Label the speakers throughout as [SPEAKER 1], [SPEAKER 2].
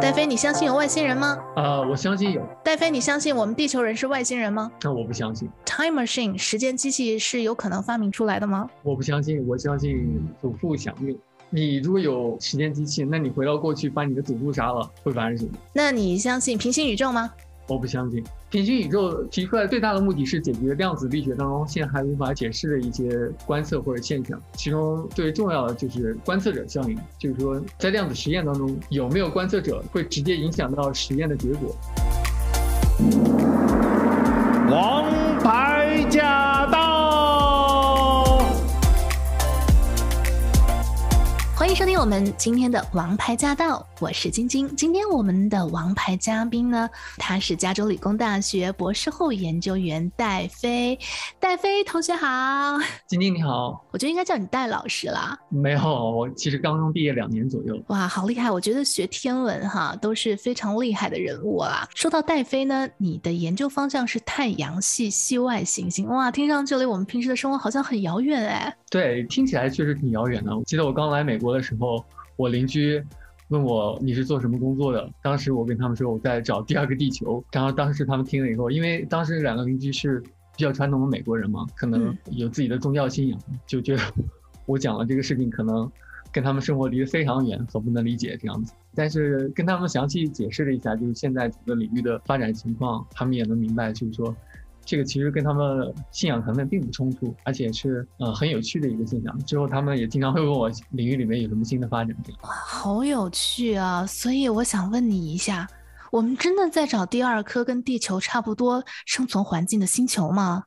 [SPEAKER 1] 戴飞，你相信有外星人吗？
[SPEAKER 2] 啊、呃，我相信有。
[SPEAKER 1] 戴飞，你相信我们地球人是外星人吗？
[SPEAKER 2] 那我不相信。
[SPEAKER 1] Time machine 时间机器是有可能发明出来的吗？
[SPEAKER 2] 我不相信，我相信祖父想命。你如果有时间机器，那你回到过去把你的祖父杀了，会发生什么？
[SPEAKER 1] 那你相信平行宇宙吗？
[SPEAKER 2] 我不相信，平行宇宙提出来最大的目的是解决量子力学当中现在还无法解释的一些观测或者现象，其中最重要的就是观测者效应，就是说在量子实验当中有没有观测者会直接影响到实验的结果。
[SPEAKER 3] 王牌家
[SPEAKER 1] 欢迎收听我们今天的《王牌驾到》，我是晶晶。今天我们的王牌嘉宾呢，他是加州理工大学博士后研究员戴飞。戴飞同学好，
[SPEAKER 2] 晶晶你好，
[SPEAKER 1] 我觉得应该叫你戴老师啦。
[SPEAKER 2] 没有，我其实刚刚毕业两年左右。
[SPEAKER 1] 哇，好厉害！我觉得学天文哈都是非常厉害的人物啊。说到戴飞呢，你的研究方向是太阳系系外行星。哇，听上去离我们平时的生活好像很遥远哎。
[SPEAKER 2] 对，听起来确实挺遥远的。我记得我刚来美国的时候，我邻居问我，你是做什么工作的？当时我跟他们说我在找第二个地球。然后当时他们听了以后，因为当时两个邻居是比较传统的美国人嘛，可能有自己的宗教信仰，嗯、就觉得我讲了这个事情可能跟他们生活离得非常远，很不能理解这样子。但是跟他们详细解释了一下，就是现在整个领域的发展情况，他们也能明白，就是说。这个其实跟他们信仰层面并不冲突，而且是呃很有趣的一个现象。之后他们也经常会问我领域里面有什么新的发展。
[SPEAKER 1] 哇，好有趣啊！所以我想问你一下，我们真的在找第二颗跟地球差不多生存环境的星球吗？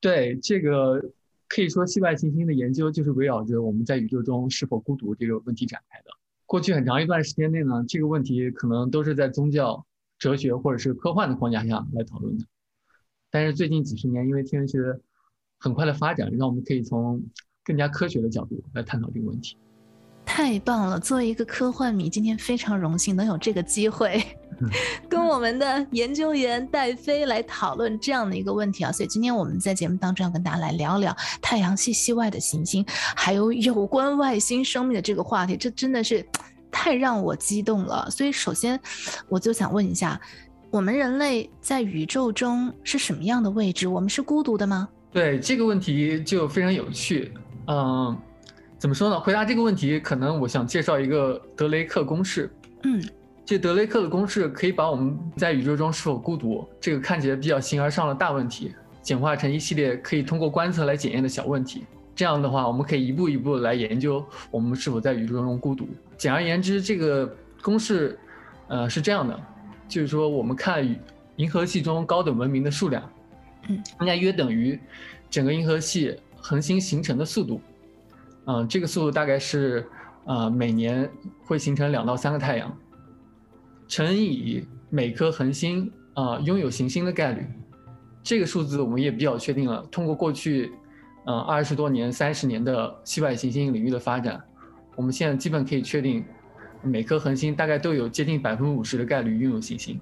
[SPEAKER 2] 对，这个可以说系外行星的研究就是围绕着我们在宇宙中是否孤独这个问题展开的。过去很长一段时间内呢，这个问题可能都是在宗教、哲学或者是科幻的框架下来讨论的。但是最近几十年，因为天文学很快的发展，让我们可以从更加科学的角度来探讨这个问题。
[SPEAKER 1] 太棒了！作为一个科幻迷，今天非常荣幸能有这个机会，跟我们的研究员戴飞来讨论这样的一个问题啊。所以今天我们在节目当中要跟大家来聊聊太阳系系外的行星，还有有关外星生命的这个话题，这真的是太让我激动了。所以首先，我就想问一下。我们人类在宇宙中是什么样的位置？我们是孤独的吗？
[SPEAKER 2] 对，这个问题就非常有趣。嗯，怎么说呢？回答这个问题，可能我想介绍一个德雷克公式。
[SPEAKER 1] 嗯，
[SPEAKER 2] 这德雷克的公式可以把我们在宇宙中是否孤独这个看起来比较形而上的大问题，简化成一系列可以通过观测来检验的小问题。这样的话，我们可以一步一步来研究我们是否在宇宙中孤独。简而言之，这个公式，呃，是这样的。就是说，我们看银河系中高等文明的数量，嗯，应该约等于整个银河系恒星形成的速度，嗯，这个速度大概是呃每年会形成两到三个太阳，乘以每颗恒星啊拥有行星的概率，这个数字我们也比较确定了。通过过去呃二十多年、三十年的系外行星领域的发展，我们现在基本可以确定。每颗恒星大概都有接近百分之五十的概率拥有行星，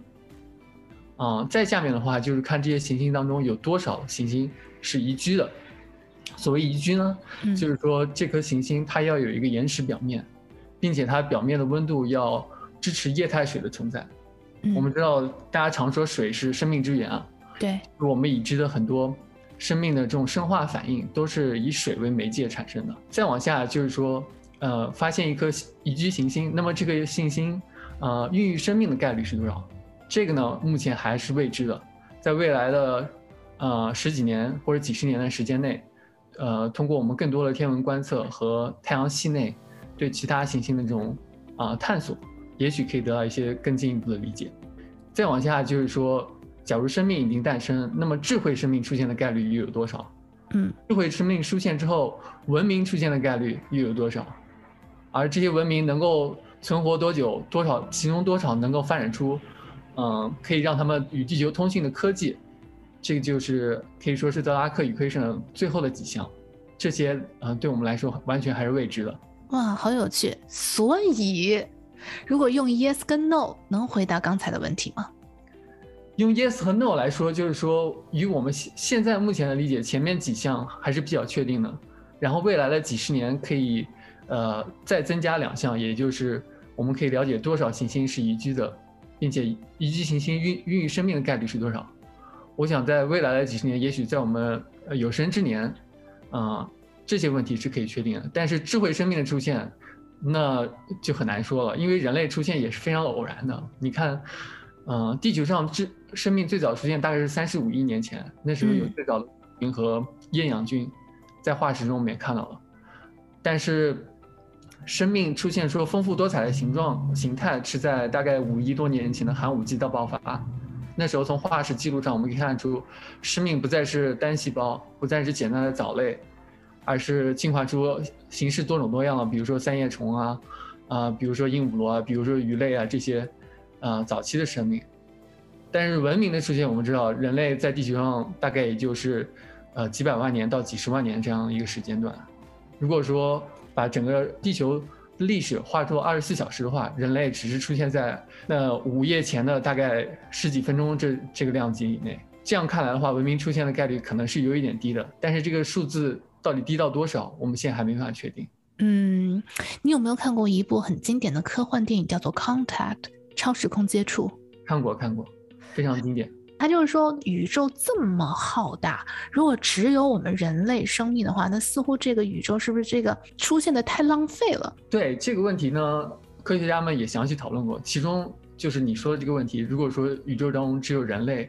[SPEAKER 2] 啊，再下面的话就是看这些行星当中有多少行星是宜居的。所谓宜居呢，就是说这颗行星它要有一个岩石表面，并且它表面的温度要支持液态水的存在。我们知道大家常说水是生命之源啊，
[SPEAKER 1] 对，
[SPEAKER 2] 我们已知的很多生命的这种生化反应都是以水为媒介产生的。再往下就是说。呃，发现一颗宜居行星，那么这个行星，呃，孕育生命的概率是多少？这个呢，目前还是未知的。在未来的，呃，十几年或者几十年的时间内，呃，通过我们更多的天文观测和太阳系内对其他行星的这种啊、呃、探索，也许可以得到一些更进一步的理解。再往下就是说，假如生命已经诞生，那么智慧生命出现的概率又有多少？
[SPEAKER 1] 嗯，
[SPEAKER 2] 智慧生命出现之后，文明出现的概率又有多少？而这些文明能够存活多久？多少？其中多少能够发展出，嗯，可以让他们与地球通信的科技？这个就是可以说是德拉克 equation 最后的几项。这些，嗯，对我们来说完全还是未知的。
[SPEAKER 1] 哇，好有趣！所以，如果用 yes 跟 no 能回答刚才的问题吗？
[SPEAKER 2] 用 yes 和 no 来说，就是说以我们现现在目前的理解，前面几项还是比较确定的。然后未来的几十年可以。呃，再增加两项，也就是我们可以了解多少行星是宜居的，并且宜居行星孕孕育生命的概率是多少。我想在未来的几十年，也许在我们有生之年，啊、呃，这些问题是可以确定的。但是智慧生命的出现，那就很难说了，因为人类出现也是非常偶然的。你看，嗯、呃，地球上智生命最早出现大概是三十五亿年前，那时候有最早的银河厌氧菌，在化石中我们也看到了，但是。生命出现说丰富多彩的形状形态，是在大概五亿多年前的寒武纪的爆发。那时候从化石记录上我们可以看出，生命不再是单细胞，不再是简单的藻类，而是进化出形式多种多样的，比如说三叶虫啊，啊、比如说鹦鹉螺啊，比如说鱼类啊这些，啊、呃，早期的生命。但是文明的出现，我们知道人类在地球上大概也就是，呃，几百万年到几十万年这样一个时间段。如果说把整个地球历史画作二十四小时的话，人类只是出现在那午夜前的大概十几分钟这这个量级以内。这样看来的话，文明出现的概率可能是有一点低的，但是这个数字到底低到多少，我们现在还没办法确定。
[SPEAKER 1] 嗯，你有没有看过一部很经典的科幻电影，叫做《Contact》超时空接触？
[SPEAKER 2] 看过，看过，非常经典。
[SPEAKER 1] 他就是说，宇宙这么浩大，如果只有我们人类生命的话，那似乎这个宇宙是不是这个出现的太浪费了？
[SPEAKER 2] 对这个问题呢，科学家们也详细讨论过。其中就是你说的这个问题，如果说宇宙当中只有人类，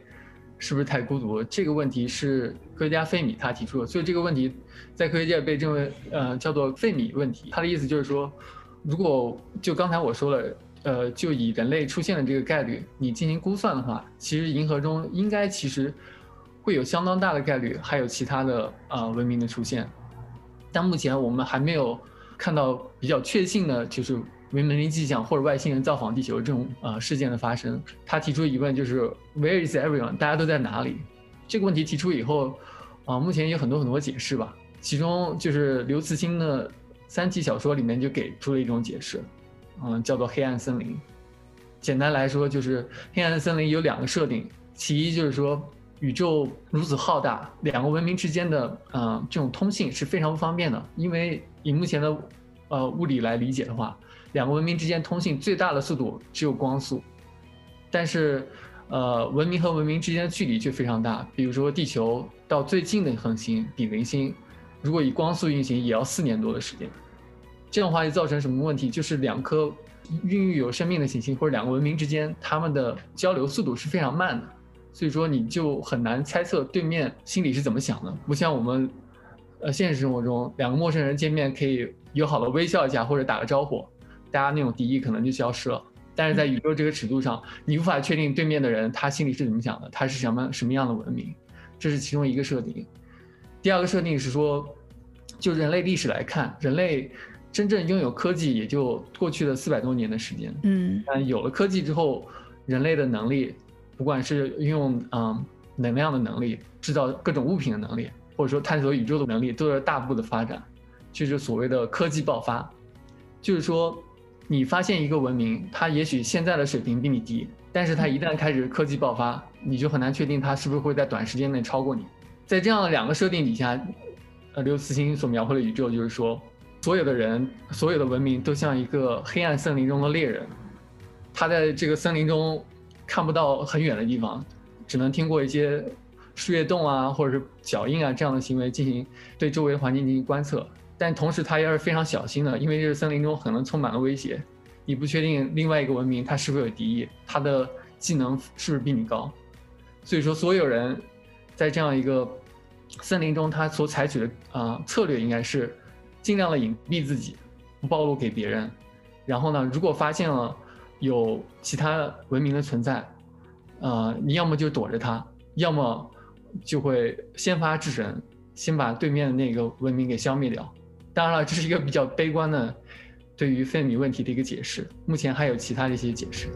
[SPEAKER 2] 是不是太孤独了？这个问题是科学家费米他提出的，所以这个问题在科学界被称为呃叫做费米问题。他的意思就是说，如果就刚才我说了。呃，就以人类出现的这个概率，你进行估算的话，其实银河中应该其实会有相当大的概率还有其他的呃文明的出现，但目前我们还没有看到比较确信的，就是文明迹象或者外星人造访地球这种呃事件的发生。他提出疑问就是 Where is everyone？大家都在哪里？这个问题提出以后，啊、目前有很多很多解释吧，其中就是刘慈欣的《三体》小说里面就给出了一种解释。嗯，叫做黑暗森林。简单来说，就是黑暗森林有两个设定，其一就是说，宇宙如此浩大，两个文明之间的嗯、这种通信是非常不方便的，因为以目前的呃物理来理解的话，两个文明之间通信最大的速度只有光速，但是呃文明和文明之间的距离却非常大，比如说地球到最近的恒星比邻星，如果以光速运行，也要四年多的时间。这样的话就造成什么问题？就是两颗孕育有生命的行星或者两个文明之间，他们的交流速度是非常慢的，所以说你就很难猜测对面心里是怎么想的。不像我们，呃，现实生活中两个陌生人见面可以友好的微笑一下或者打个招呼，大家那种敌意可能就消失了。但是在宇宙这个尺度上，你无法确定对面的人他心里是怎么想的，他是什么什么样的文明，这是其中一个设定。第二个设定是说，就人类历史来看，人类。真正拥有科技也就过去的四百多年的时间，嗯，但有了科技之后，人类的能力，不管是运用嗯能量的能力，制造各种物品的能力，或者说探索宇宙的能力，都在大步的发展，就是所谓的科技爆发。就是说，你发现一个文明，它也许现在的水平比你低，但是它一旦开始科技爆发，你就很难确定它是不是会在短时间内超过你。在这样的两个设定底下，呃，刘慈欣所描绘的宇宙就是说。所有的人，所有的文明都像一个黑暗森林中的猎人，他在这个森林中看不到很远的地方，只能听过一些树叶动啊，或者是脚印啊这样的行为进行对周围的环境进行观测。但同时他也是非常小心的，因为这个森林中可能充满了威胁，你不确定另外一个文明他是否有敌意，他的技能是不是比你高。所以说，所有人在这样一个森林中，他所采取的啊、策略应该是。尽量的隐蔽自己，不暴露给别人。然后呢，如果发现了有其他文明的存在，呃，你要么就躲着他，要么就会先发制人，先把对面的那个文明给消灭掉。当然了，这是一个比较悲观的对于费米问题的一个解释。目前还有其他的一些解释。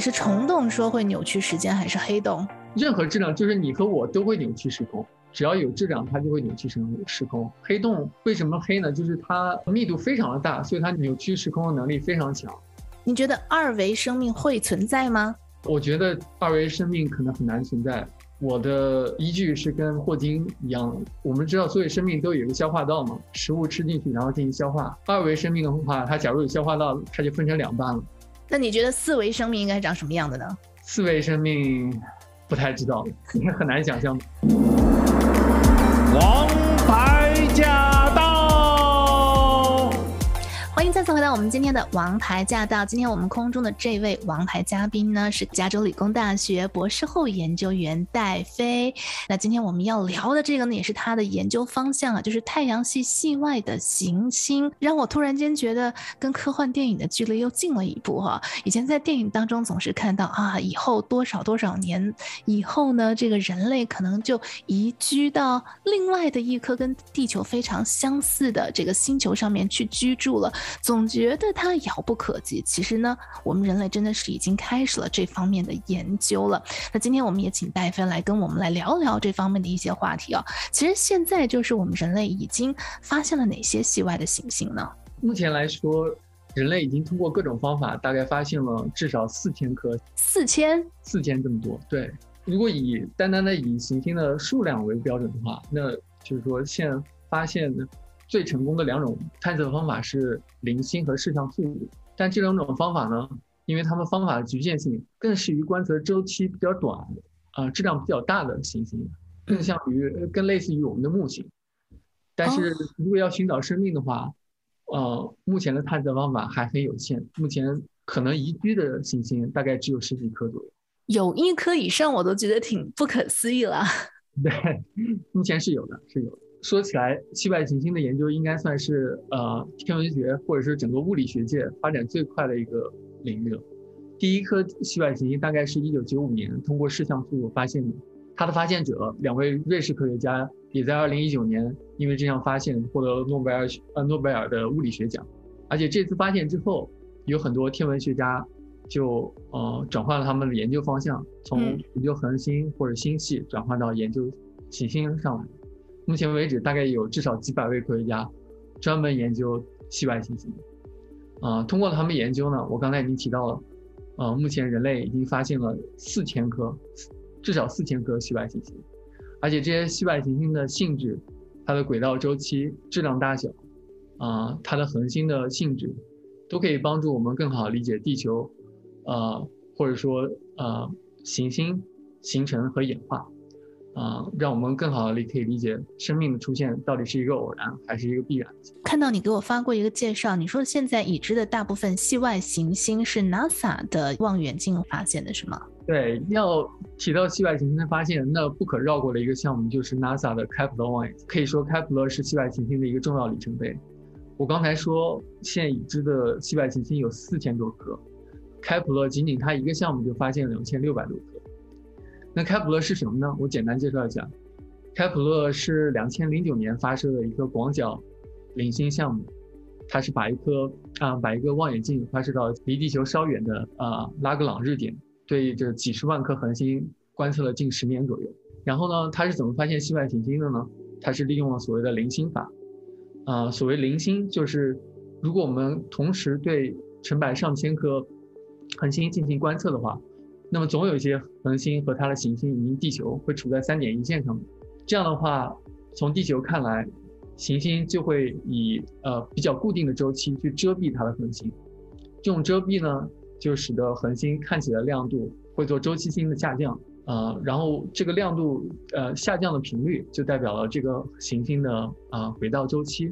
[SPEAKER 1] 是虫洞说会扭曲时间，还是黑洞？
[SPEAKER 2] 任何质量就是你和我都会扭曲时空，只要有质量，它就会扭曲成时空。黑洞为什么黑呢？就是它密度非常的大，所以它扭曲时空的能力非常强。
[SPEAKER 1] 你觉得二维生命会存在吗？
[SPEAKER 2] 我觉得二维生命可能很难存在。我的依据是跟霍金一样，我们知道所有生命都有一个消化道嘛，食物吃进去然后进行消化。二维生命的话，它假如有消化道，它就分成两半了。
[SPEAKER 1] 那你觉得四维生命应该长什么样的呢？
[SPEAKER 2] 四维生命不太知道，应该很难想象。
[SPEAKER 3] 王牌
[SPEAKER 1] 再次回到我们今天的王牌驾到。今天我们空中的这位王牌嘉宾呢，是加州理工大学博士后研究员戴飞。那今天我们要聊的这个呢，也是他的研究方向啊，就是太阳系系外的行星。让我突然间觉得跟科幻电影的距离又近了一步哈。以前在电影当中总是看到啊，以后多少多少年以后呢，这个人类可能就移居到另外的一颗跟地球非常相似的这个星球上面去居住了。总觉得它遥不可及，其实呢，我们人类真的是已经开始了这方面的研究了。那今天我们也请戴飞来跟我们来聊聊这方面的一些话题啊。其实现在就是我们人类已经发现了哪些系外的行星呢？
[SPEAKER 2] 目前来说，人类已经通过各种方法，大概发现了至少四千颗。
[SPEAKER 1] 四千？
[SPEAKER 2] 四千这么多？对。如果以单单的以行星的数量为标准的话，那就是说现发现的。最成功的两种探测方法是零星和视像速度，但这两种方法呢，因为它们方法的局限性，更适于观测周期比较短、啊、呃、质量比较大的行星，更像于更类似于我们的木星。但是如果要寻找生命的话，呃，目前的探测方法还很有限，目前可能宜居的行星大概只有十几颗左右，
[SPEAKER 1] 有一颗以上我都觉得挺不可思议了。
[SPEAKER 2] 对，目前是有的，是有的。说起来，系外行星的研究应该算是呃天文学或者是整个物理学界发展最快的一个领域了。第一颗系外行星大概是一九九五年通过视像速度发现的，它的发现者两位瑞士科学家也在二零一九年因为这项发现获得了诺贝尔呃诺贝尔的物理学奖。而且这次发现之后，有很多天文学家就呃转换了他们的研究方向，从研究恒星或者星系转换到研究行星上来。目前为止，大概有至少几百位科学家专门研究系外行星。啊、通过他们研究呢，我刚才已经提到了，呃，目前人类已经发现了四千颗，至少四千颗系外行星，而且这些系外行星的性质、它的轨道周期、质量大小，啊、它的恒星的性质，都可以帮助我们更好理解地球，呃，或者说呃，行星形成和演化。啊、呃，让我们更好的理可以理解生命的出现到底是一个偶然还是一个必然。
[SPEAKER 1] 看到你给我发过一个介绍，你说现在已知的大部分系外行星是 NASA 的望远镜发现的，是吗？
[SPEAKER 2] 对，要提到系外行星的发现，那不可绕过的一个项目就是 NASA 的开普勒望远镜。可以说，开普勒是系外行星的一个重要里程碑。我刚才说，现已知的系外行星有四千多颗，开普勒仅仅它一个项目就发现了两千六百多颗。那开普勒是什么呢？我简单介绍一下，开普勒是两千零九年发射的一个广角领星项目，它是把一颗啊把一个望远镜发射到离地球稍远的啊拉格朗日点，对这几十万颗恒星观测了近十年左右。然后呢，它是怎么发现系外行星的呢？它是利用了所谓的零星法，啊，所谓零星就是如果我们同时对成百上千颗恒星进行观测的话。那么总有一些恒星和它的行星以及地球会处在三点一线上，这样的话，从地球看来，行星就会以呃比较固定的周期去遮蔽它的恒星，这种遮蔽呢，就使得恒星看起来亮度会做周期性的下降，呃，然后这个亮度呃下降的频率就代表了这个行星的啊、呃、轨道周期，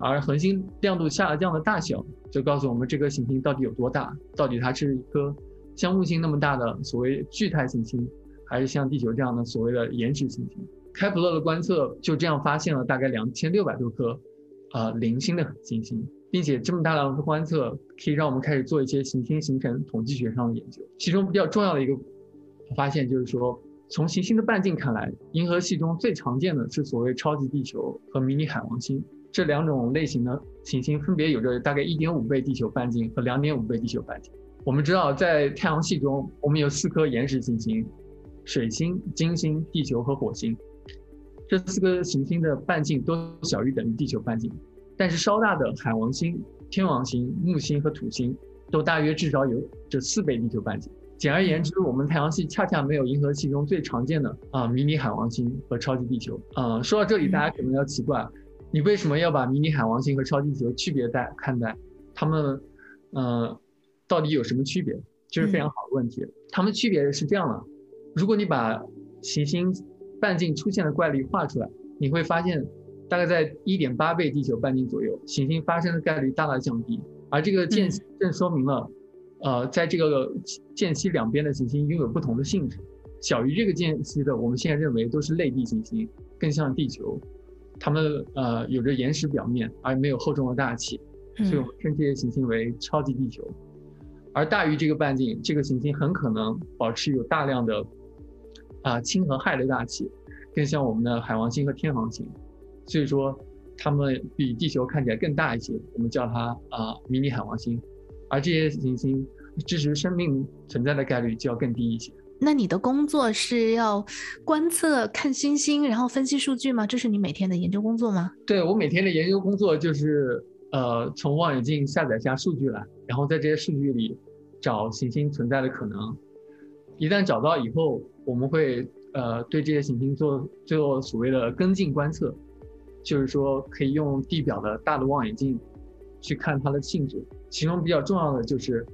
[SPEAKER 2] 而恒星亮度下降的大小就告诉我们这颗行星到底有多大，到底它是一颗。像木星那么大的所谓巨态行星，还是像地球这样的所谓的岩石行星？开普勒的观测就这样发现了大概两千六百多颗，呃，零星的行星，并且这么大量的观测可以让我们开始做一些行星形成统计学上的研究。其中比较重要的一个发现就是说，从行星的半径看来，银河系中最常见的是所谓超级地球和迷你海王星这两种类型的行星，分别有着大概一点五倍地球半径和两点五倍地球半径。我们知道，在太阳系中，我们有四颗岩石行星：水星、金星、地球和火星。这四颗行星的半径都小于等于地球半径，但是稍大的海王星、天王星、木星和土星都大约至少有这四倍地球半径。简而言之，我们太阳系恰恰没有银河系中最常见的啊、迷你海王星和超级地球。嗯、呃，说到这里，大家可能要奇怪，你为什么要把迷你海王星和超级地球区别待看待？它们，呃，到底有什么区别？这是非常好的问题。它们区别是这样的：如果你把行星半径出现的概率画出来，你会发现，大概在一点八倍地球半径左右，行星发生的概率大大降低。而这个间隙正说明了。呃，在这个间隙两边的行星拥有不同的性质，小于这个间隙的，我们现在认为都是类地行星，更像地球，它们呃有着岩石表面，而没有厚重的大气，所以我们称这些行星为超级地球。而大于这个半径，这个行星很可能保持有大量的啊氢和氦的大气，更像我们的海王星和天王星，所以说它们比地球看起来更大一些，我们叫它啊迷你海王星。而这些行星支持生命存在的概率就要更低一些。
[SPEAKER 1] 那你的工作是要观测、看星星，然后分析数据吗？这是你每天的研究工作吗？
[SPEAKER 2] 对，我每天的研究工作就是，呃，从望远镜下载下数据来，然后在这些数据里找行星存在的可能。一旦找到以后，我们会呃对这些行星做做所谓的跟进观测，就是说可以用地表的大的望远镜去看它的性质。其中比较重要的就是，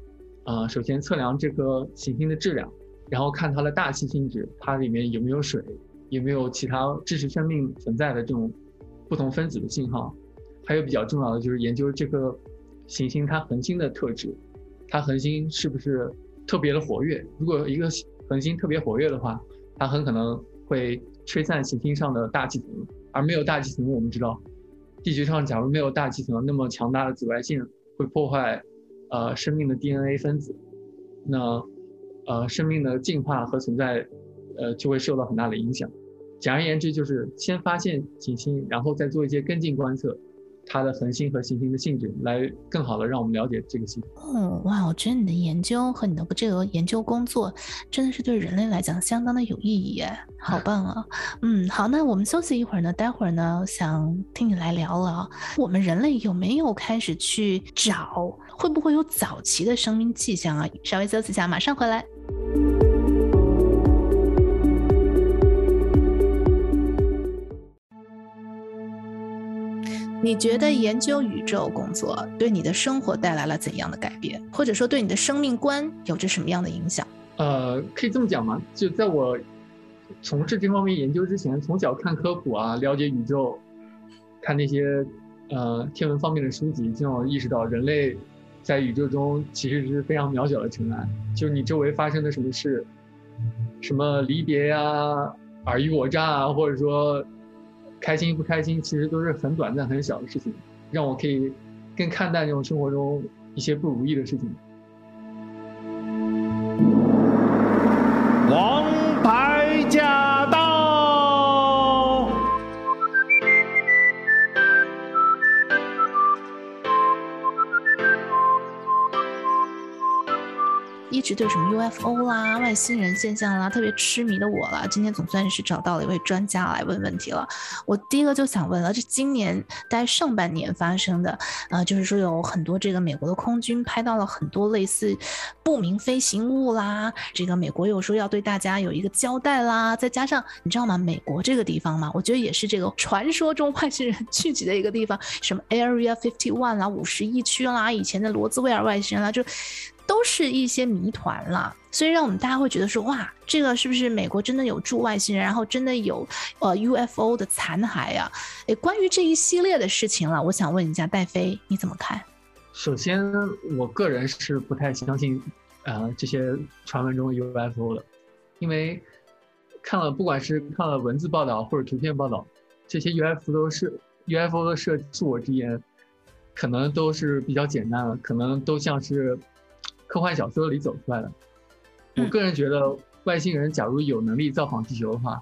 [SPEAKER 2] 呃，首先测量这颗行星的质量，然后看它的大气性质，它里面有没有水，有没有其他支持生命存在的这种不同分子的信号。还有比较重要的就是研究这颗行星它恒星的特质，它恒星是不是特别的活跃？如果一个恒星特别活跃的话，它很可能会吹散行星上的大气层，而没有大气层，我们知道，地球上假如没有大气层，那么强大的紫外线。会破坏，呃，生命的 DNA 分子，那，呃，生命的进化和存在，呃，就会受到很大的影响。简而言之，就是先发现行星，然后再做一些跟进观测。它的恒星和行星的性质，来更好的让我们了解这个系统。
[SPEAKER 1] 哦，哇，我觉得你的研究和你的这个研究工作，真的是对人类来讲相当的有意义耶，好棒啊！嗯，好，那我们休息一会儿呢，待会儿呢，想听你来聊聊，我们人类有没有开始去找，会不会有早期的生命迹象啊？稍微休息一下，马上回来。你觉得研究宇宙工作对你的生活带来了怎样的改变，或者说对你的生命观有着什么样的影响？
[SPEAKER 2] 呃，可以这么讲吗？就在我从事这方面研究之前，从小看科普啊，了解宇宙，看那些呃天文方面的书籍，就让我意识到人类在宇宙中其实是非常渺小的尘埃。就你周围发生的什么事，什么离别呀、尔虞我诈啊，或者说。开心不开心，其实都是很短暂、很小的事情，让我可以更看淡这种生活中一些不如意的事情。
[SPEAKER 1] 一直对什么 UFO 啦、外星人现象啦特别痴迷的我啦，今天总算是找到了一位专家来问问题了。我第一个就想问了，这今年大概上半年发生的，呃，就是说有很多这个美国的空军拍到了很多类似不明飞行物啦，这个美国又说要对大家有一个交代啦，再加上你知道吗？美国这个地方嘛，我觉得也是这个传说中外星人聚集的一个地方，什么 Area Fifty One 啦、五十一区啦，以前的罗兹威尔外星人啦，就。都是一些谜团了，所以让我们大家会觉得说，哇，这个是不是美国真的有驻外星人，然后真的有呃 UFO 的残骸呀？诶，关于这一系列的事情了，我想问一下戴飞，你怎么看？
[SPEAKER 2] 首先，我个人是不太相信，呃，这些传闻中 UFO 的，因为看了不管是看了文字报道或者图片报道，这些 UFO 都是 UFO 的设，恕我直言，可能都是比较简单的，可能都像是。科幻小说里走出来的，我个人觉得外星人假如有能力造访地球的话，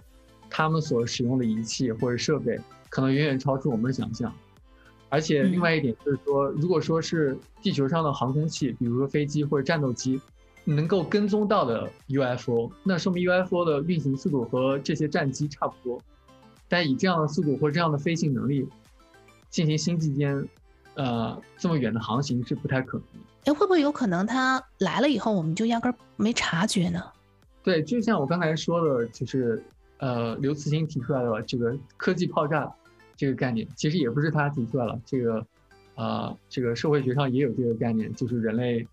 [SPEAKER 2] 他们所使用的仪器或者设备可能远远超出我们的想象。而且另外一点就是说，如果说是地球上的航空器，比如说飞机或者战斗机，能够跟踪到的 UFO，那说明 UFO 的运行速度和这些战机差不多。但以这样的速度或这样的飞行能力进行星际间，呃，这么远的航行是不太可能的。
[SPEAKER 1] 哎，会不会有可能他来了以后，我们就压根儿没察觉呢？
[SPEAKER 2] 对，就像我刚才说的，就是呃，刘慈欣提出来的这个科技爆炸这个概念，其实也不是他提出来了，这个啊、呃，这个社会学上也有这个概念，就是人类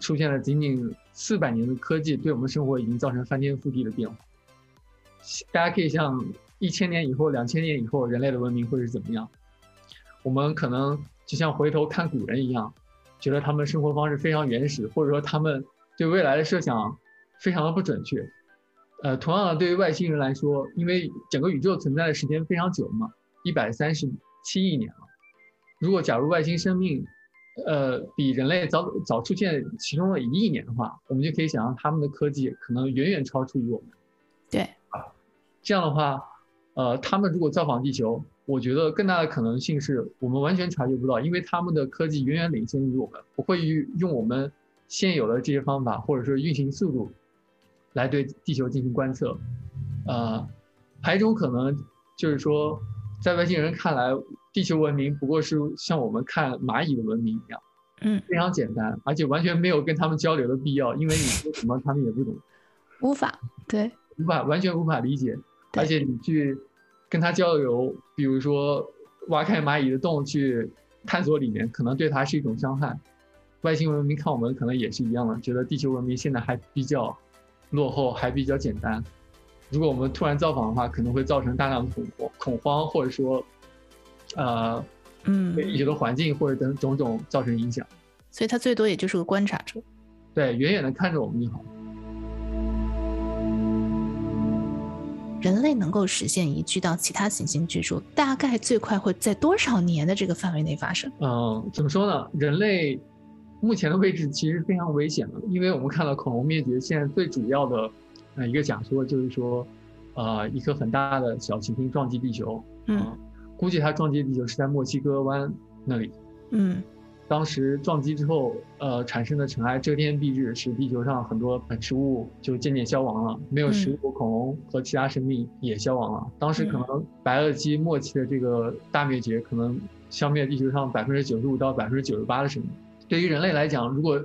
[SPEAKER 2] 出现了仅仅四百年的科技，对我们生活已经造成翻天覆地的变化。大家可以像一千年以后、两千年以后，人类的文明会是怎么样？我们可能就像回头看古人一样，觉得他们生活方式非常原始，或者说他们对未来的设想非常的不准确。呃，同样的，对于外星人来说，因为整个宇宙存在的时间非常久嘛，一百三十七亿年了。如果假如外星生命，呃，比人类早早出现其中的一亿年的话，我们就可以想象他们的科技可能远远超出于我们。
[SPEAKER 1] 对，
[SPEAKER 2] 啊，这样的话，呃，他们如果造访地球，我觉得更大的可能性是我们完全察觉不到，因为他们的科技远远领先于我们，不会用我们现有的这些方法或者说运行速度来对地球进行观测。呃，还有一种可能就是说，在外星人看来，地球文明不过是像我们看蚂蚁的文明一样，
[SPEAKER 1] 嗯，
[SPEAKER 2] 非常简单，而且完全没有跟他们交流的必要，因为你说什么他们也不懂，
[SPEAKER 1] 无法，对，
[SPEAKER 2] 无法，完全无法理解，而且你去。跟他交流，比如说挖开蚂蚁的洞去探索里面，可能对他是一种伤害。外星文明看我们可能也是一样的，觉得地球文明现在还比较落后，还比较简单。如果我们突然造访的话，可能会造成大量的恐慌，恐慌或者说，呃，嗯，对地球的环境或者等种种造成影响。
[SPEAKER 1] 所以他最多也就是个观察者，
[SPEAKER 2] 对，远远的看着我们就好。
[SPEAKER 1] 人类能够实现移居到其他行星居住，大概最快会在多少年的这个范围内发生？
[SPEAKER 2] 嗯，怎么说呢？人类目前的位置其实非常危险的，因为我们看到恐龙灭绝，现在最主要的呃一个假说就是说，呃，一颗很大的小行星撞击地球，
[SPEAKER 1] 嗯，
[SPEAKER 2] 嗯，估计它撞击地球是在墨西哥湾那里，
[SPEAKER 1] 嗯。
[SPEAKER 2] 当时撞击之后，呃，产生的尘埃遮天蔽日，使地球上很多本食物就渐渐消亡了，没有食物，恐龙和其他生命也消亡了。当时可能白垩纪末期的这个大灭绝，可能消灭地球上百分之九十五到百分之九十八的生命。对于人类来讲，如果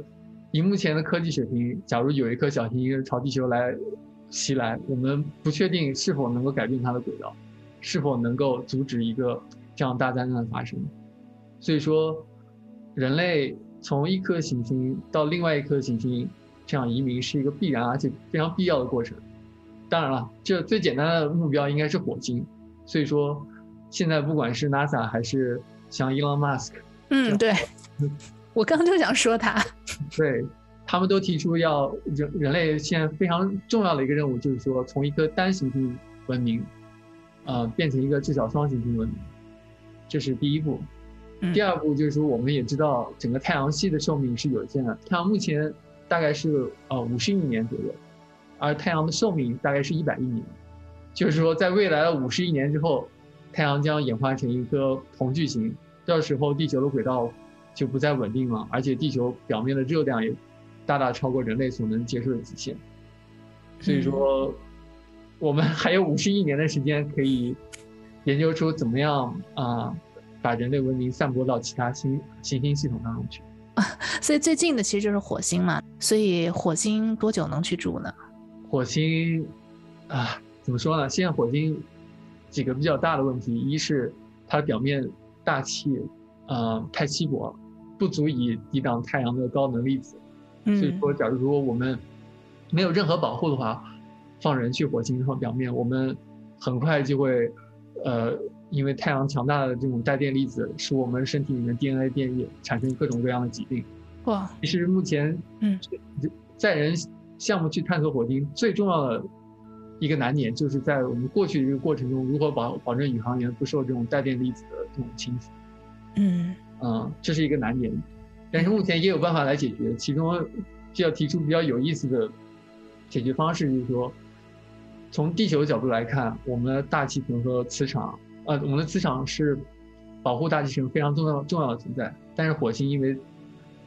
[SPEAKER 2] 以目前的科技水平，假如有一颗小行星朝地球来袭来，我们不确定是否能够改变它的轨道，是否能够阻止一个这样大灾难的发生。所以说。人类从一颗行星到另外一颗行星，这样移民是一个必然而且非常必要的过程。当然了，这最简单的目标应该是火星。所以说，现在不管是 NASA 还是像 Elon Musk，
[SPEAKER 1] 嗯，对，我刚刚就想说他，
[SPEAKER 2] 对，他们都提出要人人类现在非常重要的一个任务，就是说从一颗单行星文明，呃，变成一个至少双行星文明，这是第一步。第二步就是说，我们也知道整个太阳系的寿命是有限的。太阳目前大概是呃五十亿年左右，而太阳的寿命大概是一百亿年。就是说，在未来的五十亿年之后，太阳将演化成一颗红巨星，到时候地球的轨道就不再稳定了，而且地球表面的热量也大大超过人类所能接受的极限。所以说，我们还有五十亿年的时间可以研究出怎么样啊。把人类文明散播到其他星行星系统当中去，
[SPEAKER 1] 所以最近的其实就是火星嘛。所以火星多久能去住呢？
[SPEAKER 2] 火星啊，怎么说呢？现在火星几个比较大的问题，一是它的表面大气呃太稀薄，不足以抵挡太阳的高能粒子。所以说，假如说我们没有任何保护的话，放人去火星上表面，我们很快就会呃。因为太阳强大的这种带电粒子，使我们身体里面 DNA 变异，产生各种各样的疾病。
[SPEAKER 1] 哇！
[SPEAKER 2] 其实目前，嗯，载人项目去探索火星最重要的一个难点，就是在我们过去的这个过程中，如何保保证宇航员不受这种带电粒子的这种侵蚀。
[SPEAKER 1] 嗯
[SPEAKER 2] 嗯，这是一个难点，但是目前也有办法来解决。其中，就要提出比较有意思的解决方式，就是说，从地球角度来看，我们的大气层和磁场。呃，我们的磁场是保护大气层非常重要重要的存在，但是火星因为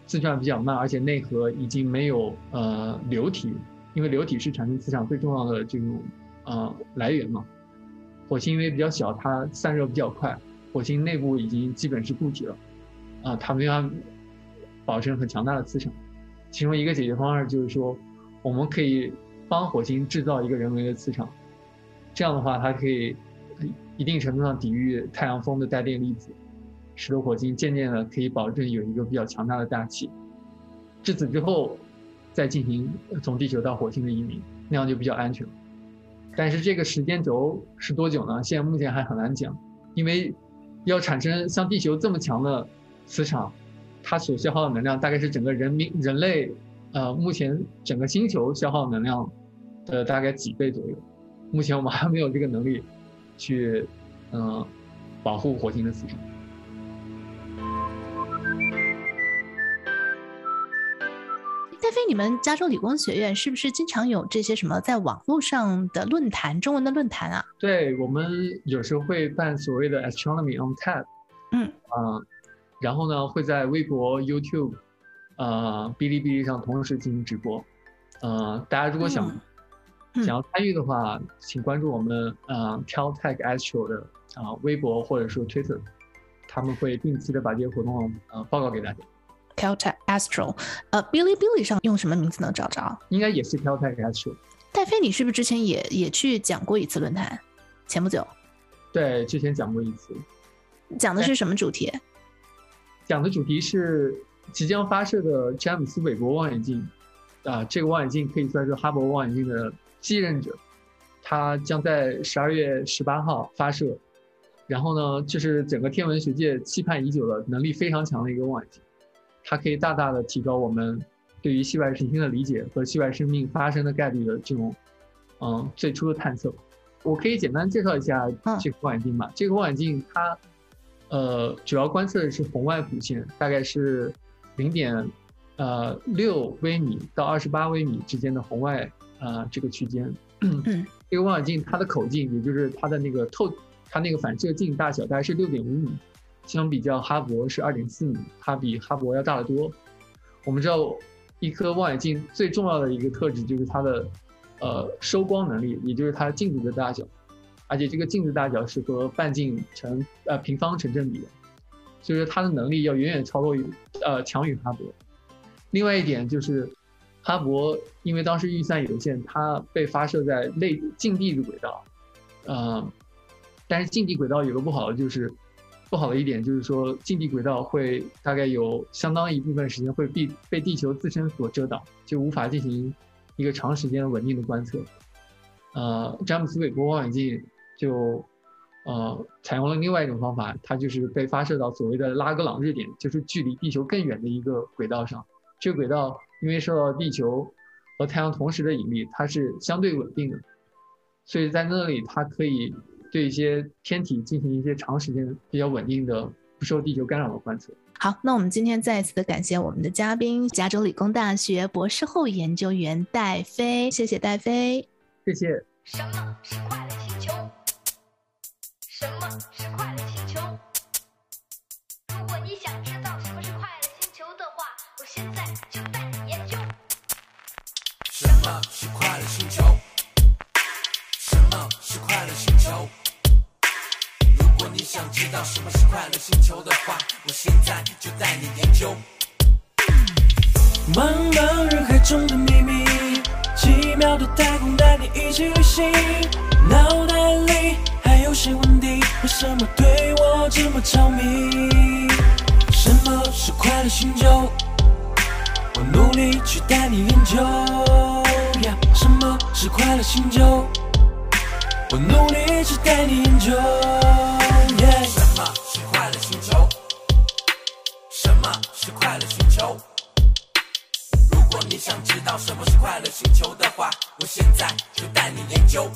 [SPEAKER 2] 自转比较慢，而且内核已经没有呃流体，因为流体是产生磁场最重要的这种呃来源嘛。火星因为比较小，它散热比较快，火星内部已经基本是固体了，啊、它没法保证很强大的磁场。其中一个解决方案就是说，我们可以帮火星制造一个人为的磁场，这样的话，它可以一定程度上抵御太阳风的带电粒子，使得火星渐渐的可以保证有一个比较强大的大气。至此之后，再进行从地球到火星的移民，那样就比较安全。但是这个时间轴是多久呢？现在目前还很难讲，因为要产生像地球这么强的磁场，它所消耗的能量大概是整个人民人类，呃，目前整个星球消耗能量的大概几倍左右。目前我们还没有这个能力去，嗯、呃，保护火星的磁场。
[SPEAKER 1] 戴飞，你们加州理工学院是不是经常有这些什么在网络上的论坛，中文的论坛啊？
[SPEAKER 2] 对，我们有时候会办所谓的 Astronomy on Tap，
[SPEAKER 1] 嗯
[SPEAKER 2] 啊、呃，然后呢会在微博、YouTube，呃，哔哩哔哩上同时进行直播。呃，大家如果想、嗯、想要参与的话，嗯、请关注我们呃 Caltech Astro 的啊、呃、微博或者说 Twitter，他们会定期的把这些活动呃报告给大家。
[SPEAKER 1] Caltech Astro，呃，哔哩哔哩上用什么名字能找着？
[SPEAKER 2] 应该也是 Caltech Astro。
[SPEAKER 1] 戴飞，你是不是之前也也去讲过一次论坛？前不久。
[SPEAKER 2] 对，之前讲过一次。
[SPEAKER 1] 讲的是什么主题？
[SPEAKER 2] 讲的主题是即将发射的詹姆斯韦伯望远镜。啊、呃，这个望远镜可以算是哈勃望远镜的继任者。它将在十二月十八号发射。然后呢，就是整个天文学界期盼已久的、能力非常强的一个望远镜。它可以大大的提高我们对于系外行星的理解和系外生命发生的概率的这种，嗯，最初的探测。我可以简单介绍一下这个望远镜吧。这个望远镜它，呃，主要观测的是红外谱线，大概是零点，呃，六微米到二十八微米之间的红外，呃，这个区间。嗯。这个望远镜它的口径，也就是它的那个透，它那个反射镜大小大概是六点五米。相比较哈勃是二点四米，它比哈勃要大得多。我们知道，一颗望远镜最重要的一个特质就是它的，呃，收光能力，也就是它的镜子的大小，而且这个镜子大小是和半径成呃平方成正比的，所以说它的能力要远远超过于呃强于哈勃。另外一点就是，哈勃因为当时预算有限，它被发射在类近地的轨道，呃，但是近地轨道有个不好的就是。不好的一点就是说，近地轨道会大概有相当一部分时间会被被地球自身所遮挡，就无法进行一个长时间稳定的观测。呃，詹姆斯韦伯望远镜就呃采用了另外一种方法，它就是被发射到所谓的拉格朗日点，就是距离地球更远的一个轨道上。这个轨道因为受到地球和太阳同时的引力，它是相对稳定的，所以在那里它可以。对一些天体进行一些长时间比较稳定的、不受地球干扰的观测。
[SPEAKER 1] 好，那我们今天再一次的感谢我们的嘉宾，加州理工大学博士后研究员戴飞，谢谢戴飞，
[SPEAKER 2] 谢谢。
[SPEAKER 4] 什么是快乐星球？什么是快乐星球？如果你想知道什么是快乐星球的话，我现在就带你么是快乐星球？什么是快乐星球？如果你想知道什么是快乐星球的话，我现在就带你研究。茫茫人海中的秘密，奇妙的太空带你一起旅行。脑袋里还有些问题，为什么对我这么着迷？什么是快乐星球？我努力去带你研究。什么是快乐星球？我努力去带你研究。什么是快乐星球？什么是快乐星球？如果你想知道什么是快乐星球的话，我现在就带你研究。